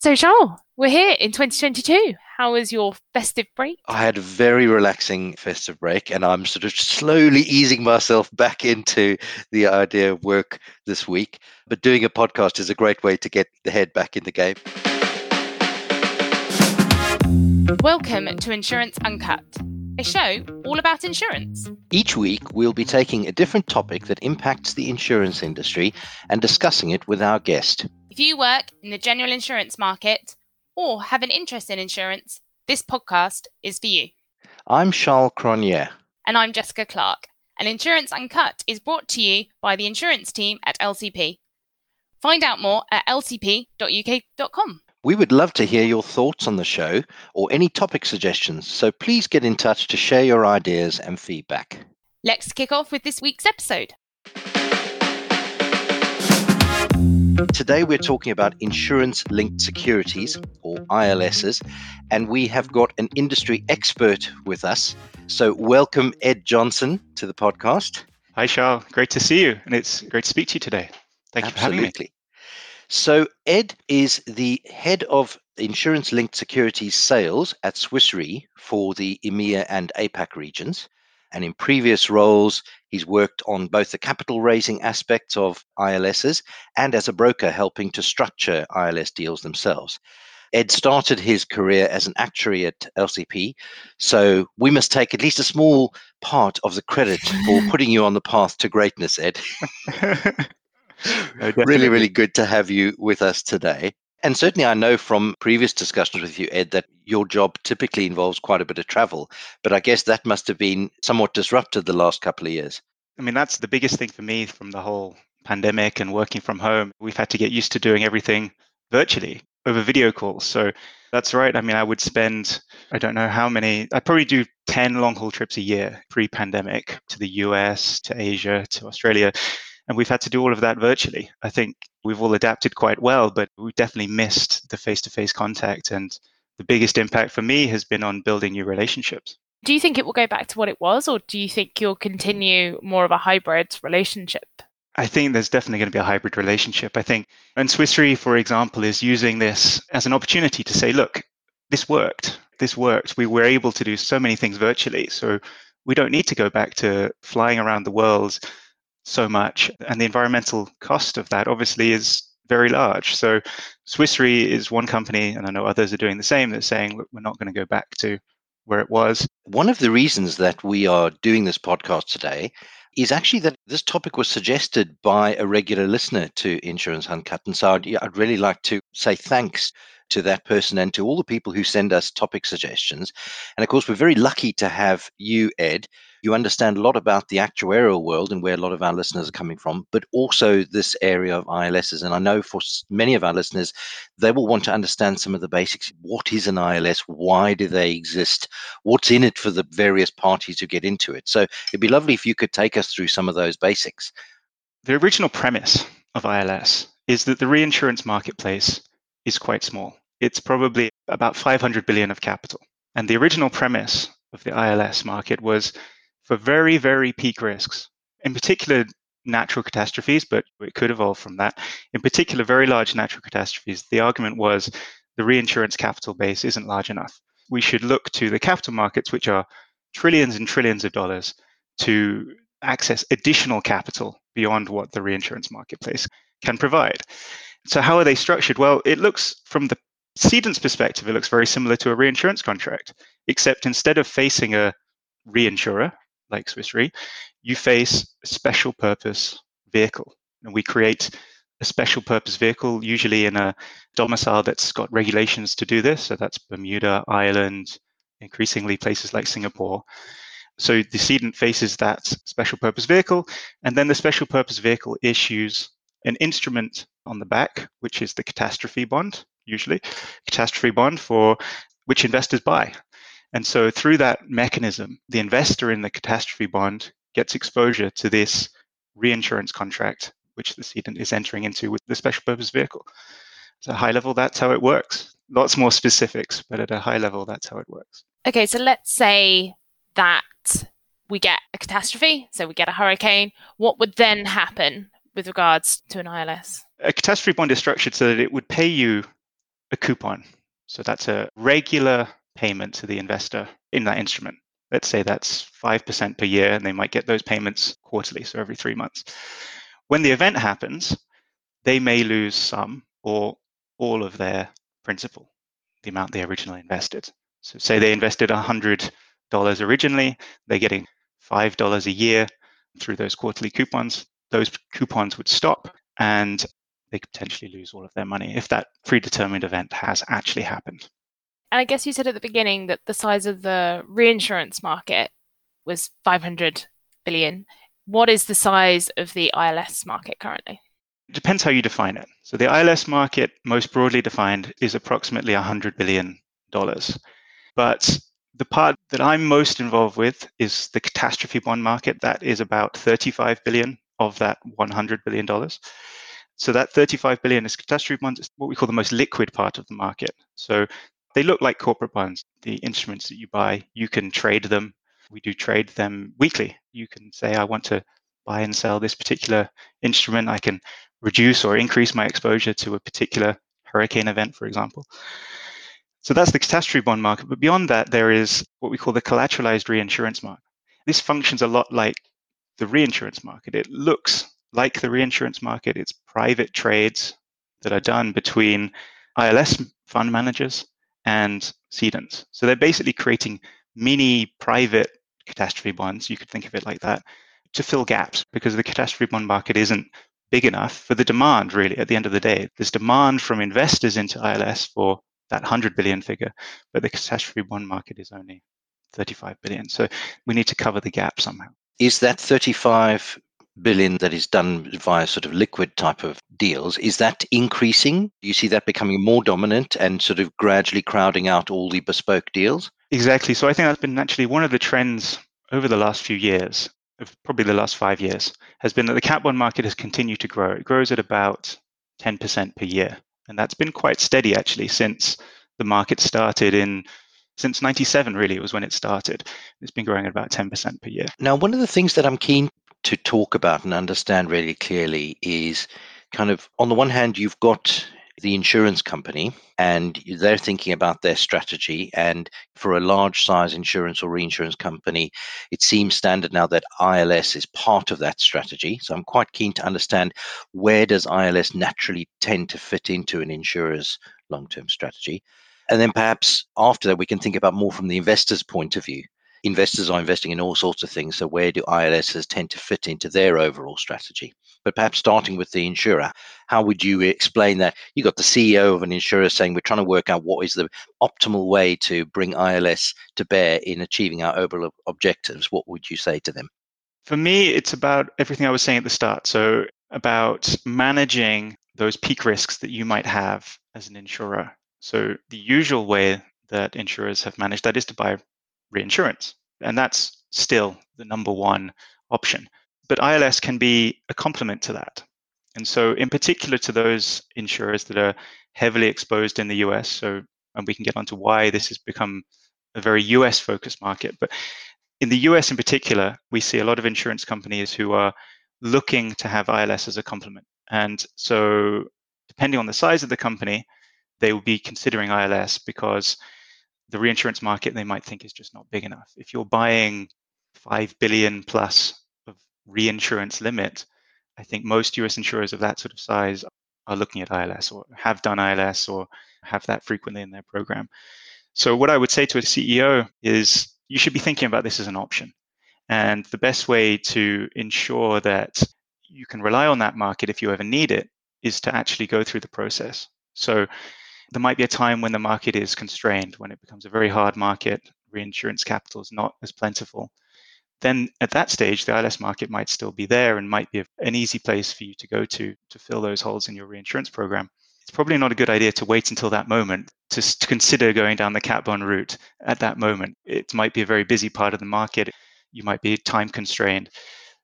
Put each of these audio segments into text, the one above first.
So, Charles, we're here in 2022. How was your festive break? I had a very relaxing festive break, and I'm sort of slowly easing myself back into the idea of work this week. But doing a podcast is a great way to get the head back in the game. Welcome to Insurance Uncut, a show all about insurance. Each week, we'll be taking a different topic that impacts the insurance industry and discussing it with our guest. If you work in the general insurance market or have an interest in insurance, this podcast is for you. I'm Charles Cronin. And I'm Jessica Clark. And Insurance Uncut is brought to you by the insurance team at LCP. Find out more at lcp.uk.com. We would love to hear your thoughts on the show or any topic suggestions, so please get in touch to share your ideas and feedback. Let's kick off with this week's episode. Today, we're talking about insurance linked securities or ILSs, and we have got an industry expert with us. So, welcome Ed Johnson to the podcast. Hi, Charles. Great to see you, and it's great to speak to you today. Thank you Absolutely. for having me. So, Ed is the head of insurance linked securities sales at Swiss Re for the EMEA and APAC regions. And in previous roles, he's worked on both the capital raising aspects of ILSs and as a broker helping to structure ILS deals themselves. Ed started his career as an actuary at LCP, so we must take at least a small part of the credit for putting you on the path to greatness, Ed. No, really, really good to have you with us today. And certainly, I know from previous discussions with you, Ed, that your job typically involves quite a bit of travel. But I guess that must have been somewhat disrupted the last couple of years. I mean, that's the biggest thing for me from the whole pandemic and working from home. We've had to get used to doing everything virtually over video calls. So that's right. I mean, I would spend, I don't know how many, I'd probably do 10 long haul trips a year pre pandemic to the US, to Asia, to Australia. And we've had to do all of that virtually. I think we've all adapted quite well, but we've definitely missed the face to face contact. And the biggest impact for me has been on building new relationships. Do you think it will go back to what it was, or do you think you'll continue more of a hybrid relationship? I think there's definitely going to be a hybrid relationship. I think, and Swiss Re, for example, is using this as an opportunity to say, look, this worked. This worked. We were able to do so many things virtually. So we don't need to go back to flying around the world so much. And the environmental cost of that obviously is very large. So Swiss Re is one company, and I know others are doing the same, that's saying, look, we're not going to go back to where it was. One of the reasons that we are doing this podcast today is actually that this topic was suggested by a regular listener to Insurance Uncut. And so I'd, I'd really like to say thanks to that person and to all the people who send us topic suggestions. And of course, we're very lucky to have you, Ed. You understand a lot about the actuarial world and where a lot of our listeners are coming from, but also this area of ILSs. And I know for many of our listeners, they will want to understand some of the basics. What is an ILS? Why do they exist? What's in it for the various parties who get into it? So it'd be lovely if you could take us through some of those basics. The original premise of ILS is that the reinsurance marketplace is quite small. It's probably about 500 billion of capital. And the original premise of the ILS market was for very, very peak risks, in particular, natural catastrophes, but it could evolve from that. In particular, very large natural catastrophes, the argument was the reinsurance capital base isn't large enough. We should look to the capital markets, which are trillions and trillions of dollars, to access additional capital beyond what the reinsurance marketplace can provide. So, how are they structured? Well, it looks from the cedant's perspective, it looks very similar to a reinsurance contract, except instead of facing a reinsurer, like Swiss Re, you face a special purpose vehicle. And we create a special purpose vehicle, usually in a domicile that's got regulations to do this. So that's Bermuda, Ireland, increasingly places like Singapore. So the cedant faces that special purpose vehicle, and then the special purpose vehicle issues an instrument on the back, which is the catastrophe bond, usually, catastrophe bond for which investors buy. And so through that mechanism, the investor in the catastrophe bond gets exposure to this reinsurance contract, which the cedant is entering into with the special purpose vehicle. So high level, that's how it works. Lots more specifics, but at a high level, that's how it works. Okay, so let's say that we get a catastrophe, so we get a hurricane. What would then happen with regards to an ILS? A catastrophe bond is structured so that it would pay you a coupon. So that's a regular payment to the investor in that instrument. Let's say that's 5% per year, and they might get those payments quarterly, so every three months. When the event happens, they may lose some or all of their principal, the amount they originally invested. So, say they invested $100 originally, they're getting $5 a year through those quarterly coupons. Those coupons would stop and they could potentially lose all of their money if that predetermined event has actually happened. And I guess you said at the beginning that the size of the reinsurance market was 500 billion. What is the size of the ILS market currently? It depends how you define it. So the ILS market, most broadly defined, is approximately 100 billion dollars. But the part that I'm most involved with is the catastrophe bond market. That is about 35 billion of that 100 billion dollars. So that 35 billion is catastrophe bonds. It's what we call the most liquid part of the market. So they look like corporate bonds. The instruments that you buy, you can trade them. We do trade them weekly. You can say, I want to buy and sell this particular instrument. I can reduce or increase my exposure to a particular hurricane event, for example. So that's the catastrophe bond market. But beyond that, there is what we call the collateralized reinsurance market. This functions a lot like the reinsurance market. It looks like the reinsurance market. It's private trades that are done between ILS fund managers and cedants. So they're basically creating mini private catastrophe bonds. You could think of it like that to fill gaps because the catastrophe bond market isn't big enough for the demand, really, at the end of the day. There's demand from investors into ILS for that 100 billion figure, but the catastrophe bond market is only 35 billion. So we need to cover the gap somehow. Is that 35 billion that is done via sort of liquid type of deals, is that increasing? Do you see that becoming more dominant and sort of gradually crowding out all the bespoke deals? Exactly. So I think that's been actually one of the trends over the last few years, probably the last five years, has been that the cat bond market has continued to grow. It grows at about 10% per year. And that's been quite steady actually since the market started in since 97 really it was when it started it's been growing at about 10% per year now one of the things that i'm keen to talk about and understand really clearly is kind of on the one hand you've got the insurance company and they're thinking about their strategy. And for a large size insurance or reinsurance company, it seems standard now that ILS is part of that strategy. So I'm quite keen to understand where does ILS naturally tend to fit into an insurer's long-term strategy. And then perhaps after that, we can think about more from the investor's point of view investors are investing in all sorts of things. So, where do ILSs tend to fit into their overall strategy? But perhaps starting with the insurer, how would you explain that? You got the CEO of an insurer saying, We're trying to work out what is the optimal way to bring ILS to bear in achieving our overall objectives. What would you say to them? For me, it's about everything I was saying at the start. So, about managing those peak risks that you might have as an insurer. So, the usual way that insurers have managed that is to buy reinsurance. And that's still the number one option. But ILS can be a complement to that. And so, in particular, to those insurers that are heavily exposed in the US, so and we can get onto why this has become a very US focused market. But in the US in particular, we see a lot of insurance companies who are looking to have ILS as a complement. And so, depending on the size of the company, they will be considering ILS because the reinsurance market they might think is just not big enough. If you're buying 5 billion plus of reinsurance limit, I think most US insurers of that sort of size are looking at ILS or have done ILS or have that frequently in their program. So, what I would say to a CEO is you should be thinking about this as an option. And the best way to ensure that you can rely on that market if you ever need it is to actually go through the process. So, there might be a time when the market is constrained, when it becomes a very hard market, reinsurance capital is not as plentiful. Then at that stage, the ILS market might still be there and might be an easy place for you to go to to fill those holes in your reinsurance program. It's probably not a good idea to wait until that moment to, to consider going down the cat bond route at that moment. It might be a very busy part of the market. You might be time constrained.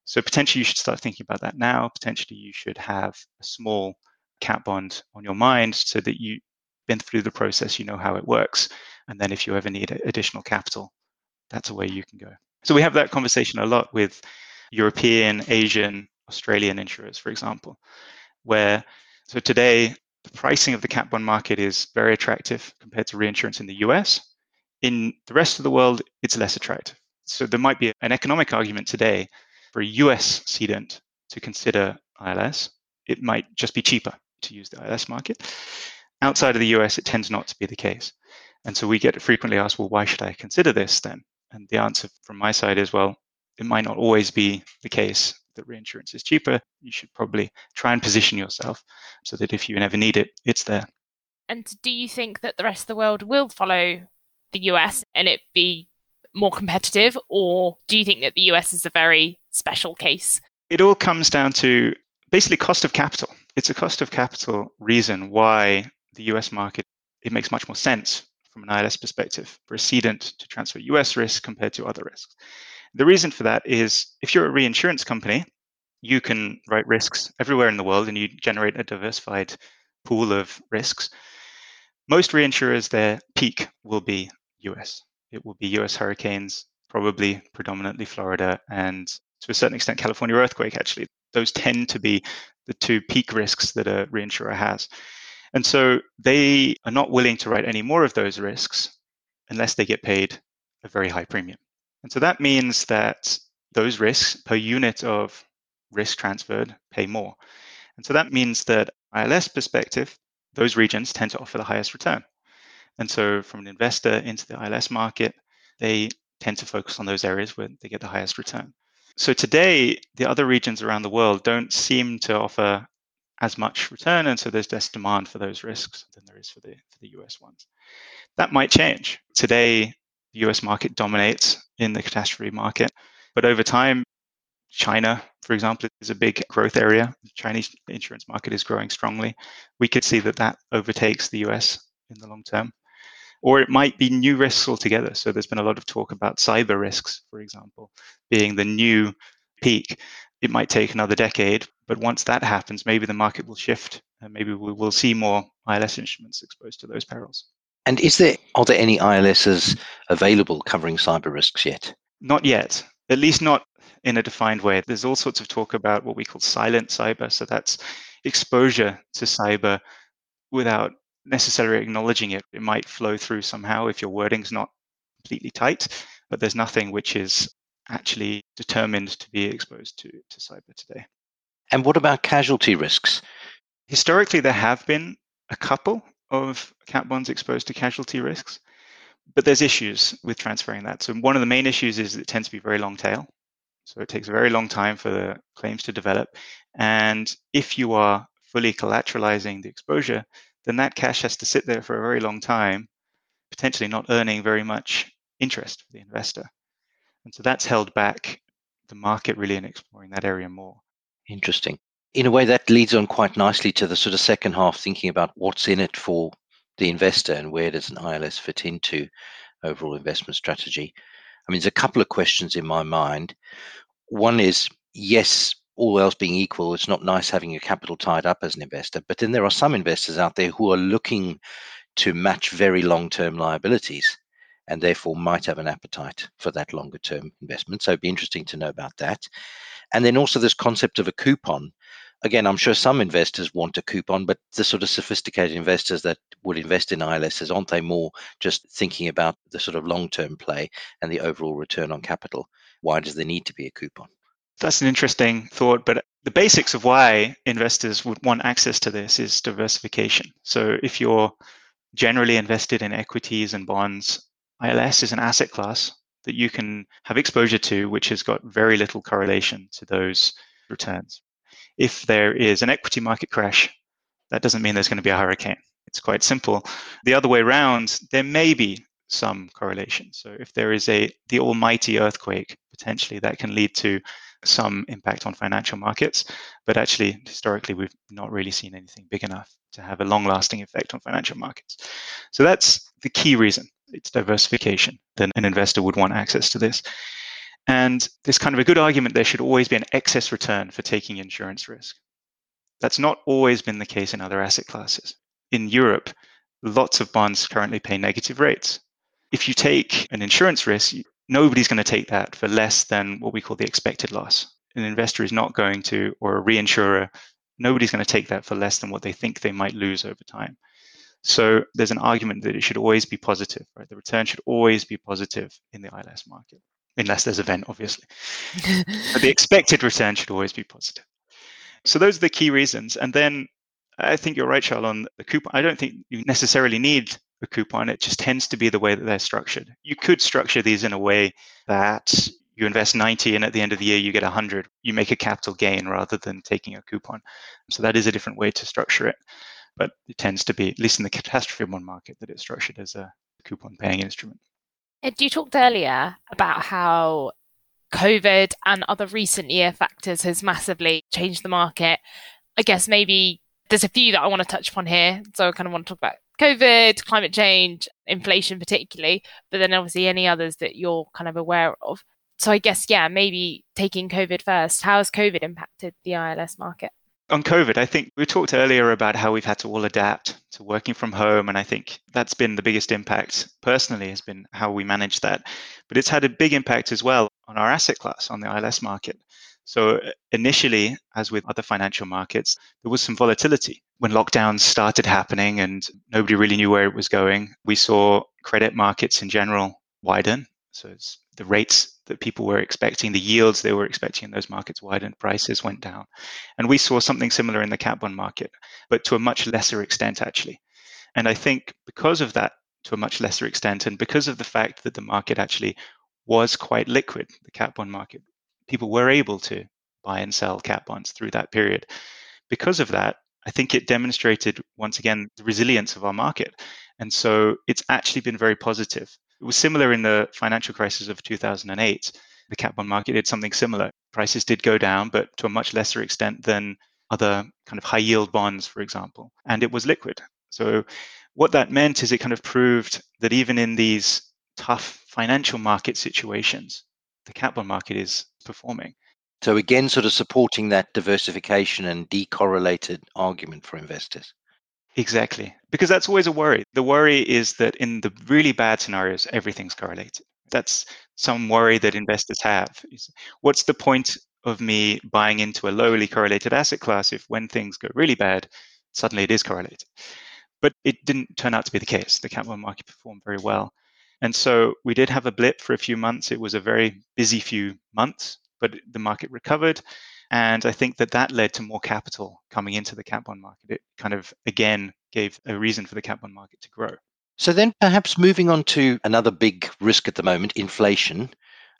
So potentially you should start thinking about that now. Potentially you should have a small cat bond on your mind so that you been through the process, you know how it works. And then if you ever need additional capital, that's a way you can go. So we have that conversation a lot with European, Asian, Australian insurers, for example, where so today the pricing of the cat bond market is very attractive compared to reinsurance in the US. In the rest of the world, it's less attractive. So there might be an economic argument today for a US cedent to consider ILS. It might just be cheaper to use the ILS market. Outside of the US, it tends not to be the case. And so we get frequently asked, well, why should I consider this then? And the answer from my side is, well, it might not always be the case that reinsurance is cheaper. You should probably try and position yourself so that if you never need it, it's there. And do you think that the rest of the world will follow the US and it be more competitive, or do you think that the US is a very special case? It all comes down to basically cost of capital. It's a cost of capital reason why the US market it makes much more sense from an ILS perspective for a cedent to transfer US risk compared to other risks. The reason for that is if you're a reinsurance company, you can write risks everywhere in the world and you generate a diversified pool of risks. Most reinsurers, their peak will be US. It will be US hurricanes, probably predominantly Florida, and to a certain extent, California earthquake, actually. Those tend to be the two peak risks that a reinsurer has. And so they are not willing to write any more of those risks unless they get paid a very high premium. And so that means that those risks per unit of risk transferred pay more. And so that means that ILS perspective, those regions tend to offer the highest return. And so from an investor into the ILS market, they tend to focus on those areas where they get the highest return. So today, the other regions around the world don't seem to offer as much return, and so there's less demand for those risks than there is for the for the US ones. That might change. Today, the US market dominates in the catastrophe market. But over time, China, for example, is a big growth area. The Chinese insurance market is growing strongly. We could see that that overtakes the US in the long term. Or it might be new risks altogether. So there's been a lot of talk about cyber risks, for example, being the new peak. It might take another decade, but once that happens, maybe the market will shift and maybe we will see more ILS instruments exposed to those perils. And is there are there any ILSs available covering cyber risks yet? Not yet, at least not in a defined way. There's all sorts of talk about what we call silent cyber. So that's exposure to cyber without necessarily acknowledging it. It might flow through somehow if your wording's not completely tight, but there's nothing which is actually determined to be exposed to, to cyber today. And what about casualty risks? Historically, there have been a couple of cat bonds exposed to casualty risks. But there's issues with transferring that. So one of the main issues is it tends to be very long tail. So it takes a very long time for the claims to develop. And if you are fully collateralizing the exposure, then that cash has to sit there for a very long time, potentially not earning very much interest for the investor. And so that's held back the market really in exploring that area more. Interesting in a way that leads on quite nicely to the sort of second half thinking about what's in it for the investor and where does an ILS fit into overall investment strategy. I mean, there's a couple of questions in my mind. One is yes, all else being equal, it's not nice having your capital tied up as an investor, but then there are some investors out there who are looking to match very long term liabilities and therefore might have an appetite for that longer term investment. So it'd be interesting to know about that. And then also this concept of a coupon again, I'm sure some investors want a coupon, but the sort of sophisticated investors that would invest in ILSs, aren't they more just thinking about the sort of long term play and the overall return on capital? Why does there need to be a coupon? That's an interesting thought, but the basics of why investors would want access to this is diversification. So if you're generally invested in equities and bonds, ILS is an asset class that you can have exposure to, which has got very little correlation to those returns if there is an equity market crash, that doesn't mean there's going to be a hurricane. It's quite simple. The other way around, there may be some correlation. So if there is a the almighty earthquake, potentially that can lead to some impact on financial markets. But actually, historically, we've not really seen anything big enough to have a long lasting effect on financial markets. So that's the key reason. It's diversification. Then an investor would want access to this. And there's kind of a good argument there should always be an excess return for taking insurance risk. That's not always been the case in other asset classes. In Europe, lots of bonds currently pay negative rates. If you take an insurance risk, nobody's going to take that for less than what we call the expected loss. An investor is not going to, or a reinsurer Nobody's going to take that for less than what they think they might lose over time. So there's an argument that it should always be positive, right? The return should always be positive in the ILS market, unless there's a vent, obviously. but the expected return should always be positive. So those are the key reasons. And then I think you're right, Charles, on the coupon. I don't think you necessarily need a coupon. It just tends to be the way that they're structured. You could structure these in a way that you invest 90 and at the end of the year you get 100. You make a capital gain rather than taking a coupon. So that is a different way to structure it. But it tends to be, at least in the catastrophe bond market, that it's structured as a coupon paying instrument. You talked earlier about how COVID and other recent year factors has massively changed the market. I guess maybe there's a few that I want to touch upon here. So I kind of want to talk about COVID, climate change, inflation particularly, but then obviously any others that you're kind of aware of. So I guess, yeah, maybe taking COVID first. How has COVID impacted the ILS market? On COVID, I think we talked earlier about how we've had to all adapt to working from home. And I think that's been the biggest impact personally, has been how we manage that. But it's had a big impact as well on our asset class, on the ILS market. So uh, initially, as with other financial markets, there was some volatility. When lockdowns started happening and nobody really knew where it was going, we saw credit markets in general widen. So it's the rates that people were expecting, the yields they were expecting in those markets widened, prices went down. And we saw something similar in the cat bond market, but to a much lesser extent, actually. And I think because of that, to a much lesser extent, and because of the fact that the market actually was quite liquid, the cat bond market, people were able to buy and sell cat bonds through that period. Because of that, I think it demonstrated once again the resilience of our market. And so it's actually been very positive. It was similar in the financial crisis of 2008. The cat bond market did something similar. Prices did go down, but to a much lesser extent than other kind of high yield bonds, for example. And it was liquid. So what that meant is it kind of proved that even in these tough financial market situations, the cat bond market is performing. So again, sort of supporting that diversification and decorrelated argument for investors. Exactly. Because that's always a worry. The worry is that in the really bad scenarios, everything's correlated. That's some worry that investors have. What's the point of me buying into a lowly correlated asset class if when things go really bad, suddenly it is correlated? But it didn't turn out to be the case. The capital market performed very well. And so we did have a blip for a few months. It was a very busy few months, but the market recovered. And I think that that led to more capital coming into the cat bond market. It kind of, again, gave a reason for the cat bond market to grow. So then perhaps moving on to another big risk at the moment, inflation.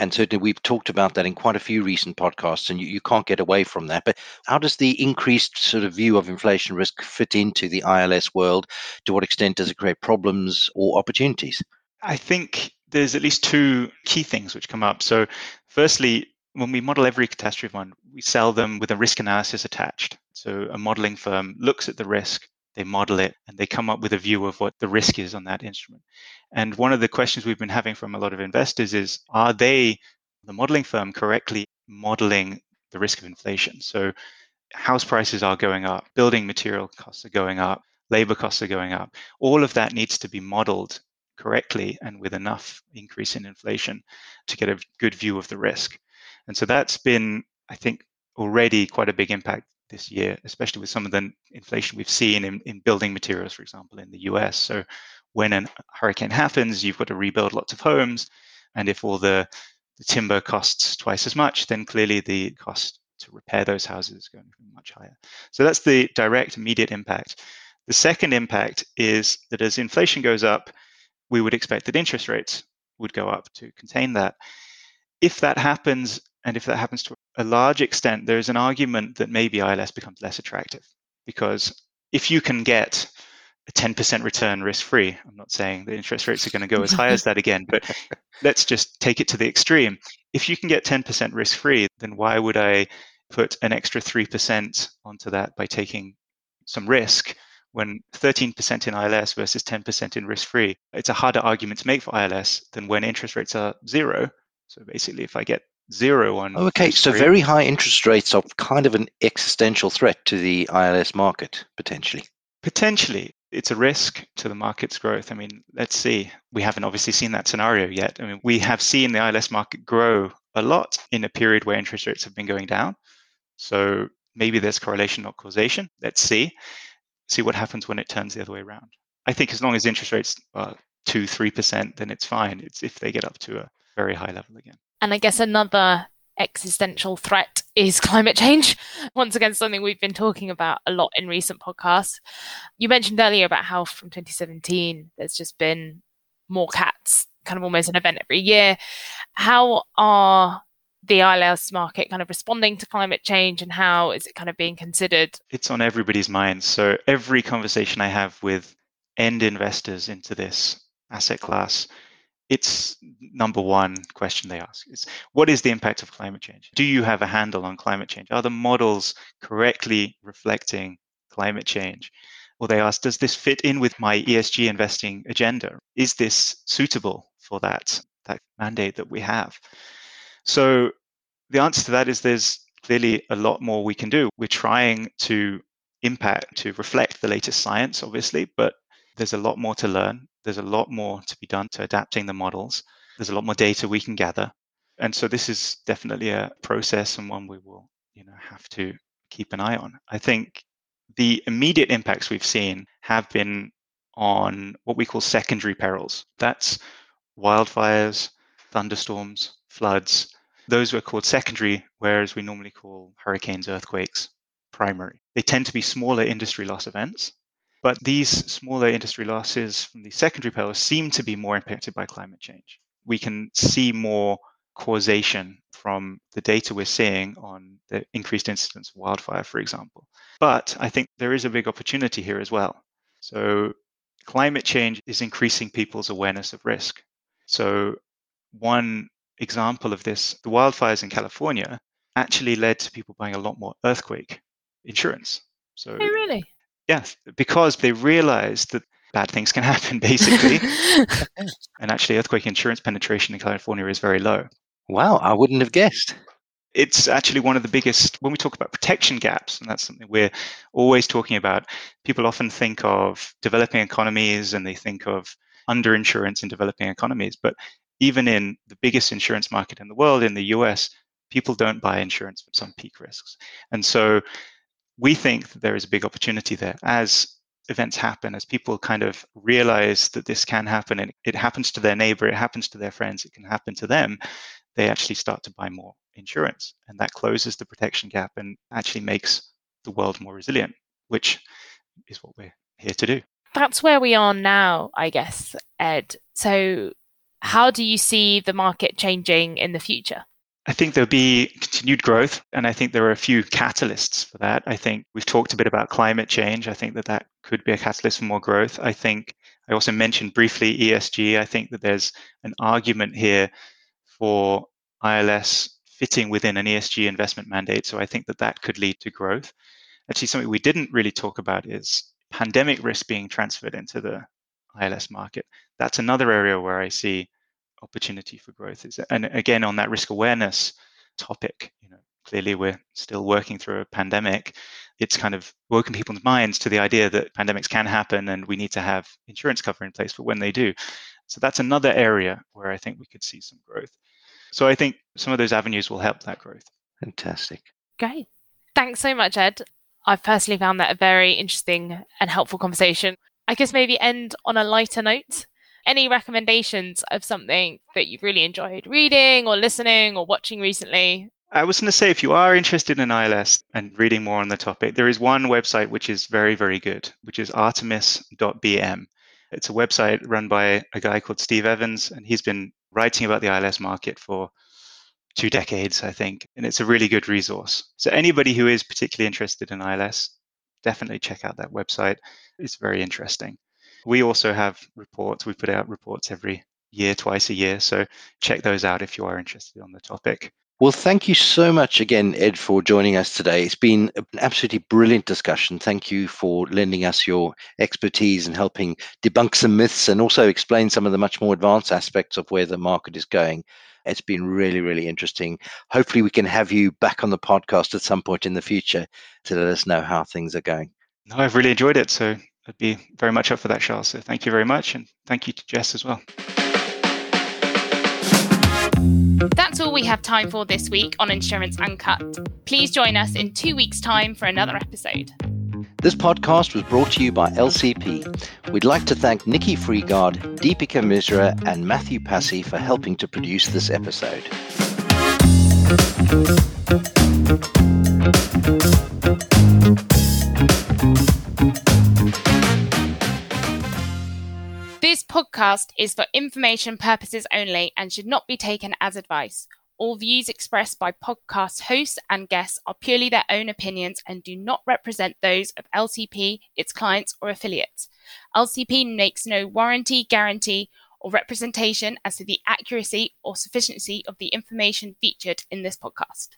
And certainly we've talked about that in quite a few recent podcasts, and you, you can't get away from that. But how does the increased sort of view of inflation risk fit into the ILS world? To what extent does it create problems or opportunities? I think there's at least two key things which come up. So, firstly, when we model every catastrophe fund, we sell them with a risk analysis attached. So a modeling firm looks at the risk, they model it, and they come up with a view of what the risk is on that instrument. And one of the questions we've been having from a lot of investors is are they, the modeling firm, correctly modeling the risk of inflation? So house prices are going up, building material costs are going up, labor costs are going up. All of that needs to be modeled correctly and with enough increase in inflation to get a good view of the risk. And so that's been, I think, already quite a big impact this year, especially with some of the inflation we've seen in, in building materials, for example, in the US. So when a hurricane happens, you've got to rebuild lots of homes. And if all the, the timber costs twice as much, then clearly the cost to repair those houses is going to be much higher. So that's the direct, immediate impact. The second impact is that as inflation goes up, we would expect that interest rates would go up to contain that. If that happens, and if that happens to a large extent, there's an argument that maybe ILS becomes less attractive because if you can get a 10% return risk free, I'm not saying the interest rates are going to go as high as that again, but let's just take it to the extreme. If you can get 10% risk free, then why would I put an extra 3% onto that by taking some risk when 13% in ILS versus 10% in risk free? It's a harder argument to make for ILS than when interest rates are zero. So basically, if I get zero on. Oh, okay, so very high interest rates are kind of an existential threat to the ILS market potentially. Potentially, it's a risk to the market's growth. I mean, let's see. We haven't obviously seen that scenario yet. I mean, we have seen the ILS market grow a lot in a period where interest rates have been going down. So maybe there's correlation, not causation. Let's see. See what happens when it turns the other way around. I think as long as interest rates are two, three percent, then it's fine. It's if they get up to a very high level again. And I guess another existential threat is climate change. Once again, something we've been talking about a lot in recent podcasts. You mentioned earlier about how from 2017 there's just been more cats, kind of almost an event every year. How are the ILS market kind of responding to climate change and how is it kind of being considered? It's on everybody's mind. So every conversation I have with end investors into this asset class, it's number one question they ask is what is the impact of climate change? Do you have a handle on climate change? Are the models correctly reflecting climate change? Or they ask, does this fit in with my ESG investing agenda? Is this suitable for that, that mandate that we have? So the answer to that is there's clearly a lot more we can do. We're trying to impact, to reflect the latest science, obviously, but there's a lot more to learn. There's a lot more to be done to adapting the models. There's a lot more data we can gather. And so this is definitely a process and one we will, you know, have to keep an eye on. I think the immediate impacts we've seen have been on what we call secondary perils. That's wildfires, thunderstorms, floods. Those were called secondary, whereas we normally call hurricanes, earthquakes primary. They tend to be smaller industry loss events, but these smaller industry losses from the secondary perils seem to be more impacted by climate change. We can see more causation from the data we're seeing on the increased incidence of wildfire, for example. But I think there is a big opportunity here as well. So, climate change is increasing people's awareness of risk. So, one example of this, the wildfires in California actually led to people buying a lot more earthquake insurance. So, oh, really? Yes, because they realized that bad things can happen, basically. and actually, earthquake insurance penetration in California is very low. Wow, I wouldn't have guessed. It's actually one of the biggest, when we talk about protection gaps, and that's something we're always talking about, people often think of developing economies and they think of underinsurance in developing economies. But even in the biggest insurance market in the world, in the US, people don't buy insurance for some peak risks. And so we think that there is a big opportunity there as events happen, as people kind of realize that this can happen and it happens to their neighbor, it happens to their friends, it can happen to them, they actually start to buy more insurance. And that closes the protection gap and actually makes the world more resilient, which is what we're here to do. That's where we are now, I guess, Ed. So, how do you see the market changing in the future? I think there'll be continued growth, and I think there are a few catalysts for that. I think we've talked a bit about climate change. I think that that could be a catalyst for more growth. I think I also mentioned briefly ESG. I think that there's an argument here for ILS fitting within an ESG investment mandate. So I think that that could lead to growth. Actually, something we didn't really talk about is pandemic risk being transferred into the ILS market. That's another area where I see opportunity for growth. Is and again on that risk awareness topic you know clearly we're still working through a pandemic. It's kind of woken people's minds to the idea that pandemics can happen and we need to have insurance cover in place for when they do. So that's another area where i think we could see some growth. So i think some of those avenues will help that growth. Fantastic. Great. Thanks so much ed. I've personally found that a very interesting and helpful conversation. I guess maybe end on a lighter note any recommendations of something that you've really enjoyed reading or listening or watching recently? I was going to say, if you are interested in ILS and reading more on the topic, there is one website which is very, very good, which is artemis.bm. It's a website run by a guy called Steve Evans, and he's been writing about the ILS market for two decades, I think, and it's a really good resource. So, anybody who is particularly interested in ILS, definitely check out that website. It's very interesting. We also have reports. We put out reports every year, twice a year. So check those out if you are interested on the topic. Well, thank you so much again, Ed, for joining us today. It's been an absolutely brilliant discussion. Thank you for lending us your expertise and helping debunk some myths and also explain some of the much more advanced aspects of where the market is going. It's been really, really interesting. Hopefully, we can have you back on the podcast at some point in the future to let us know how things are going. No, I've really enjoyed it. So I'd be very much up for that, Charles. So thank you very much. And thank you to Jess as well. That's all we have time for this week on Insurance Uncut. Please join us in two weeks' time for another episode. This podcast was brought to you by LCP. We'd like to thank Nikki Freegard, Deepika Misra, and Matthew Passy for helping to produce this episode. This podcast is for information purposes only and should not be taken as advice. All views expressed by podcast hosts and guests are purely their own opinions and do not represent those of LCP, its clients, or affiliates. LCP makes no warranty, guarantee, or representation as to the accuracy or sufficiency of the information featured in this podcast.